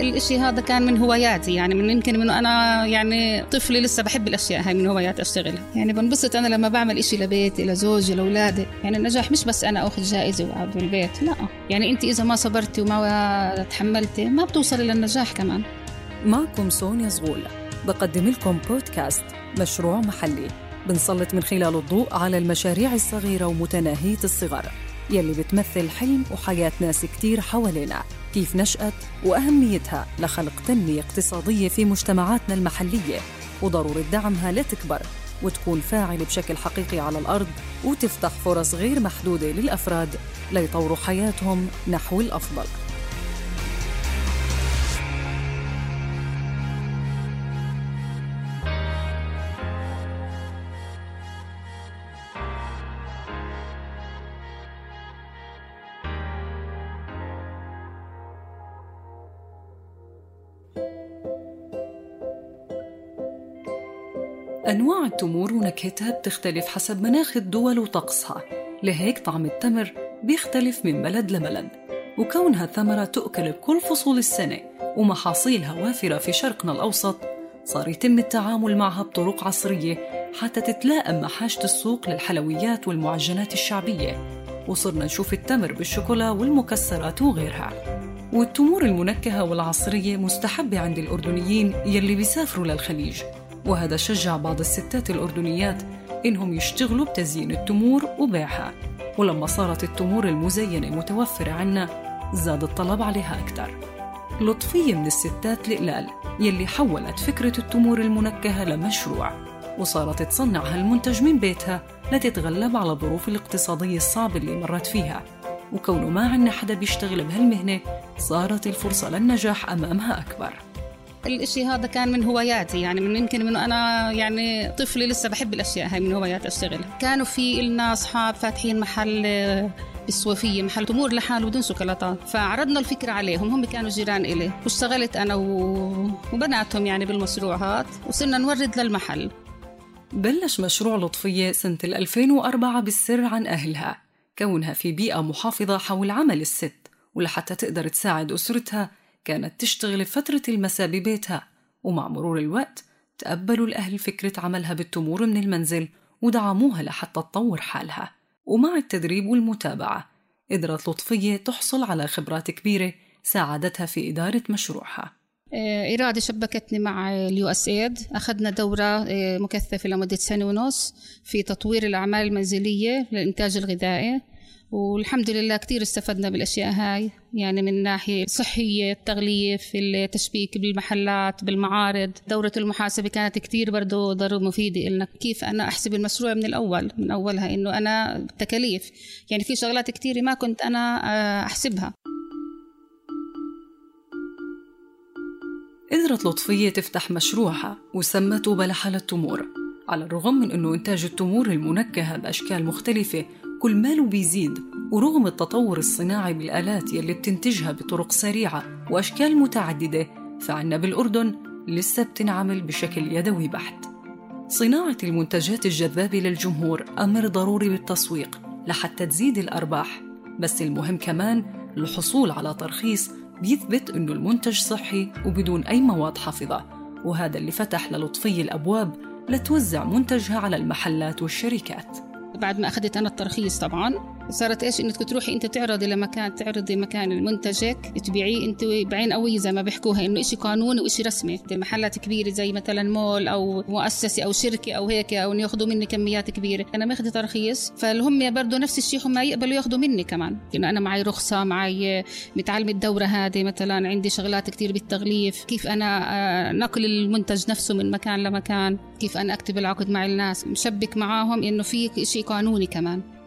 الإشي هذا كان من هواياتي يعني من يمكن من أنا يعني طفلي لسه بحب الأشياء هاي من هوايات أشتغلها. يعني بنبسط أنا لما بعمل إشي لبيتي لزوجي لأولادي. يعني النجاح مش بس أنا أخذ جائزة وأقعد بالبيت لا. يعني أنت إذا ما صبرتي وما تحملتي ما بتوصلي للنجاح كمان. معكم سونيا زغول بقدم لكم بودكاست مشروع محلي. بنسلط من خلاله الضوء على المشاريع الصغيرة ومتناهية الصغر. يلي بتمثل حلم وحياة ناس كتير حوالينا. كيف نشأت وأهميتها لخلق تنمية اقتصادية في مجتمعاتنا المحلية. وضرورة دعمها لتكبر وتكون فاعلة بشكل حقيقي على الأرض وتفتح فرص غير محدودة للأفراد ليطوروا حياتهم نحو الأفضل. أنواع التمور ونكهتها بتختلف حسب مناخ الدول وطقسها. لهيك طعم التمر بيختلف من بلد لبلد وكونها ثمرة تؤكل بكل فصول السنة ومحاصيلها وافرة في شرقنا الأوسط صار يتم التعامل معها بطرق عصرية حتى تتلائم مع حاجة السوق للحلويات والمعجنات الشعبية. وصرنا نشوف التمر بالشوكولا والمكسرات وغيرها. والتمور المنكهة والعصرية مستحبة عند الأردنيين يلي بيسافروا للخليج. وهذا شجع بعض الستات الأردنيات إنهم يشتغلوا بتزيين التمور وبيعها. ولما صارت التمور المزينة متوفرة عنا زاد الطلب عليها أكثر. لطفية من الستات القلال يلي حولت فكرة التمور المنكهة لمشروع. وصارت تصنع هالمنتج من بيتها لتتغلب على الظروف الاقتصادية الصعبة اللي مرت فيها. وكونه ما عنا حدا بيشتغل بهالمهنة صارت الفرصة للنجاح أمامها أكبر. الإشي هذا كان من هواياتي يعني من يمكن من أنا يعني طفلي لسه بحب الأشياء هاي من هوايات اشتغلها كانوا في لنا أصحاب فاتحين محل بالصوفية محل تمور لحاله بدون شوكولاتات. فعرضنا الفكرة عليهم هم كانوا جيران إلي. واشتغلت أنا و... وبناتهم يعني بالمشروع هذا وصرنا نورد للمحل. بلش مشروع لطفية سنة 2004 بالسر عن أهلها. كونها في بيئة محافظة حول عمل الست ولحتى تقدر تساعد أسرتها كانت تشتغل فترة المساء ببيتها ومع مرور الوقت تقبلوا الأهل فكرة عملها بالتمور من المنزل ودعموها لحتى تطور حالها. ومع التدريب والمتابعة قدرت لطفية تحصل على خبرات كبيرة ساعدتها في إدارة مشروعها. إرادة شبكتني مع اليو إس إيد. أخذنا دورة مكثفة لمدة سنة ونص في تطوير الأعمال المنزلية للإنتاج الغذائي. والحمد لله كثير استفدنا بالأشياء هاي. يعني من ناحية صحية التغليف التشبيك بالمحلات بالمعارض. دورة المحاسبة كانت كثير برضه ضرورة مفيدة لنا كيف أنا أحسب المشروع من الأول؟ من أولها إنه أنا تكاليف. يعني في شغلات كثيره ما كنت أنا أحسبها. قدرت لطفية تفتح مشروعها وسمته بلحة للتمور على الرغم من أنه إنتاج التمور المنكهة بأشكال مختلفة كل ماله بيزيد ورغم التطور الصناعي بالآلات يلي بتنتجها بطرق سريعة وأشكال متعددة فعنا بالأردن لسه بتنعمل بشكل يدوي بحت. صناعة المنتجات الجذابة للجمهور أمر ضروري بالتسويق لحتى تزيد الأرباح بس المهم كمان الحصول على ترخيص بيثبت أنه المنتج صحي وبدون أي مواد حافظة وهذا اللي فتح للطفي الأبواب لتوزع منتجها على المحلات والشركات. بعد ما أخذت أنا الترخيص طبعا. صارت إيش؟ إنك تروحي أنت تعرضي لمكان تعرضي مكان منتجك تبيعيه أنت بعين قوية زي ما بيحكوها إنه شيء قانوني وشيء رسمي. محلات كبيرة زي مثلا مول أو مؤسسة أو شركة أو هيك أو ياخذوا مني كميات كبيرة. أنا ماخذ ترخيص. فالهم برضه نفس الشيء هم يقبلوا ياخذوا مني كمان. إنه أنا معي رخصة معي متعلمة الدوره هذه مثلا عندي شغلات كثير بالتغليف. كيف أنا آه، نقل المنتج نفسه من مكان لمكان؟ كيف أنا أكتب العقد مع الناس؟ مشبك معاهم إنه في شيء قانوني كمان.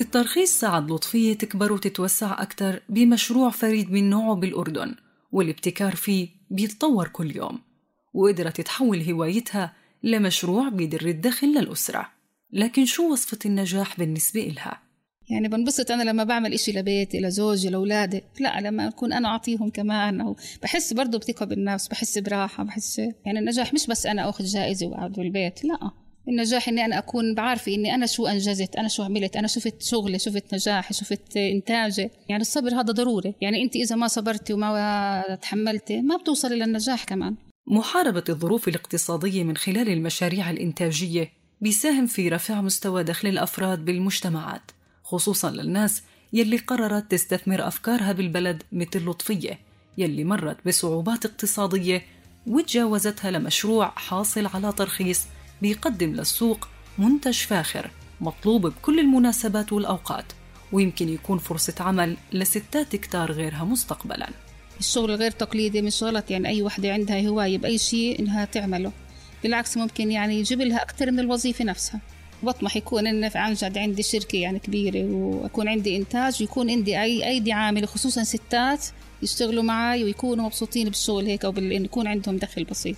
الترخيص ساعد لطفية تكبر وتتوسع أكثر بمشروع فريد من نوعه بالأردن والابتكار فيه بيتطور كل يوم وقدرت تحول هوايتها لمشروع بيدر الدخل للأسرة لكن شو وصفة النجاح بالنسبة إلها؟ يعني بنبسط أنا لما بعمل إشي لبيتي لزوجي لأولادي لا لما أكون أنا أعطيهم كمان أو بحس برضه بثقة بالنفس بحس براحة بحس يعني النجاح مش بس أنا أخذ جائزة وأقعد بالبيت لا النجاح إني أنا أكون بعرفه إني أنا شو أنجزت أنا شو عملت أنا شفت شغلي شفت نجاحي شفت إنتاجي. يعني الصبر هذا ضروري. يعني أنت إذا ما صبرتي وما تحملتي ما بتوصلي للنجاح كمان. محاربة الظروف الاقتصادية من خلال المشاريع الإنتاجية بيساهم في رفع مستوى دخل الأفراد بالمجتمعات خصوصا للناس يلي قررت تستثمر أفكارها بالبلد مثل لطفية يلي مرت بصعوبات اقتصادية وتجاوزتها لمشروع حاصل على ترخيص بيقدم للسوق منتج فاخر مطلوب بكل المناسبات والأوقات ويمكن يكون فرصة عمل لستات كتار غيرها مستقبلاً. الشغل الغير تقليدي مش غلط يعني أي وحدة عندها هواية بأي شيء إنها تعمله. بالعكس ممكن يعني يجيب لها أكثر من الوظيفة نفسها. بطمح يكون إن عن جد عندي شركة يعني كبيرة وأكون عندي إنتاج ويكون عندي أي أيدي عاملة خصوصا ستات يشتغلوا معي ويكونوا مبسوطين بالشغل هيك أو إنه يكون عندهم دخل بسيط.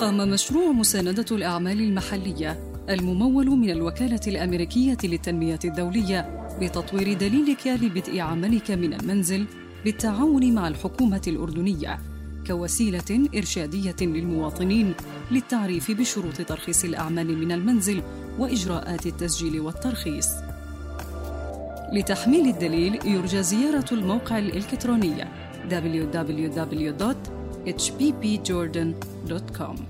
قام مشروع مساندة الأعمال المحلية الممول من الوكالة الأمريكية للتنمية الدولية بتطوير دليلك لبدء عملك من المنزل بالتعاون مع الحكومة الأردنية كوسيلة إرشادية للمواطنين للتعريف بشروط ترخيص الأعمال من المنزل وإجراءات التسجيل والترخيص. لتحميل الدليل يرجى زيارة الموقع الإلكتروني hppjordan.com.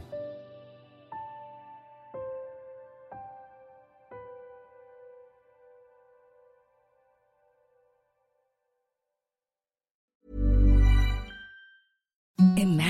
Imagine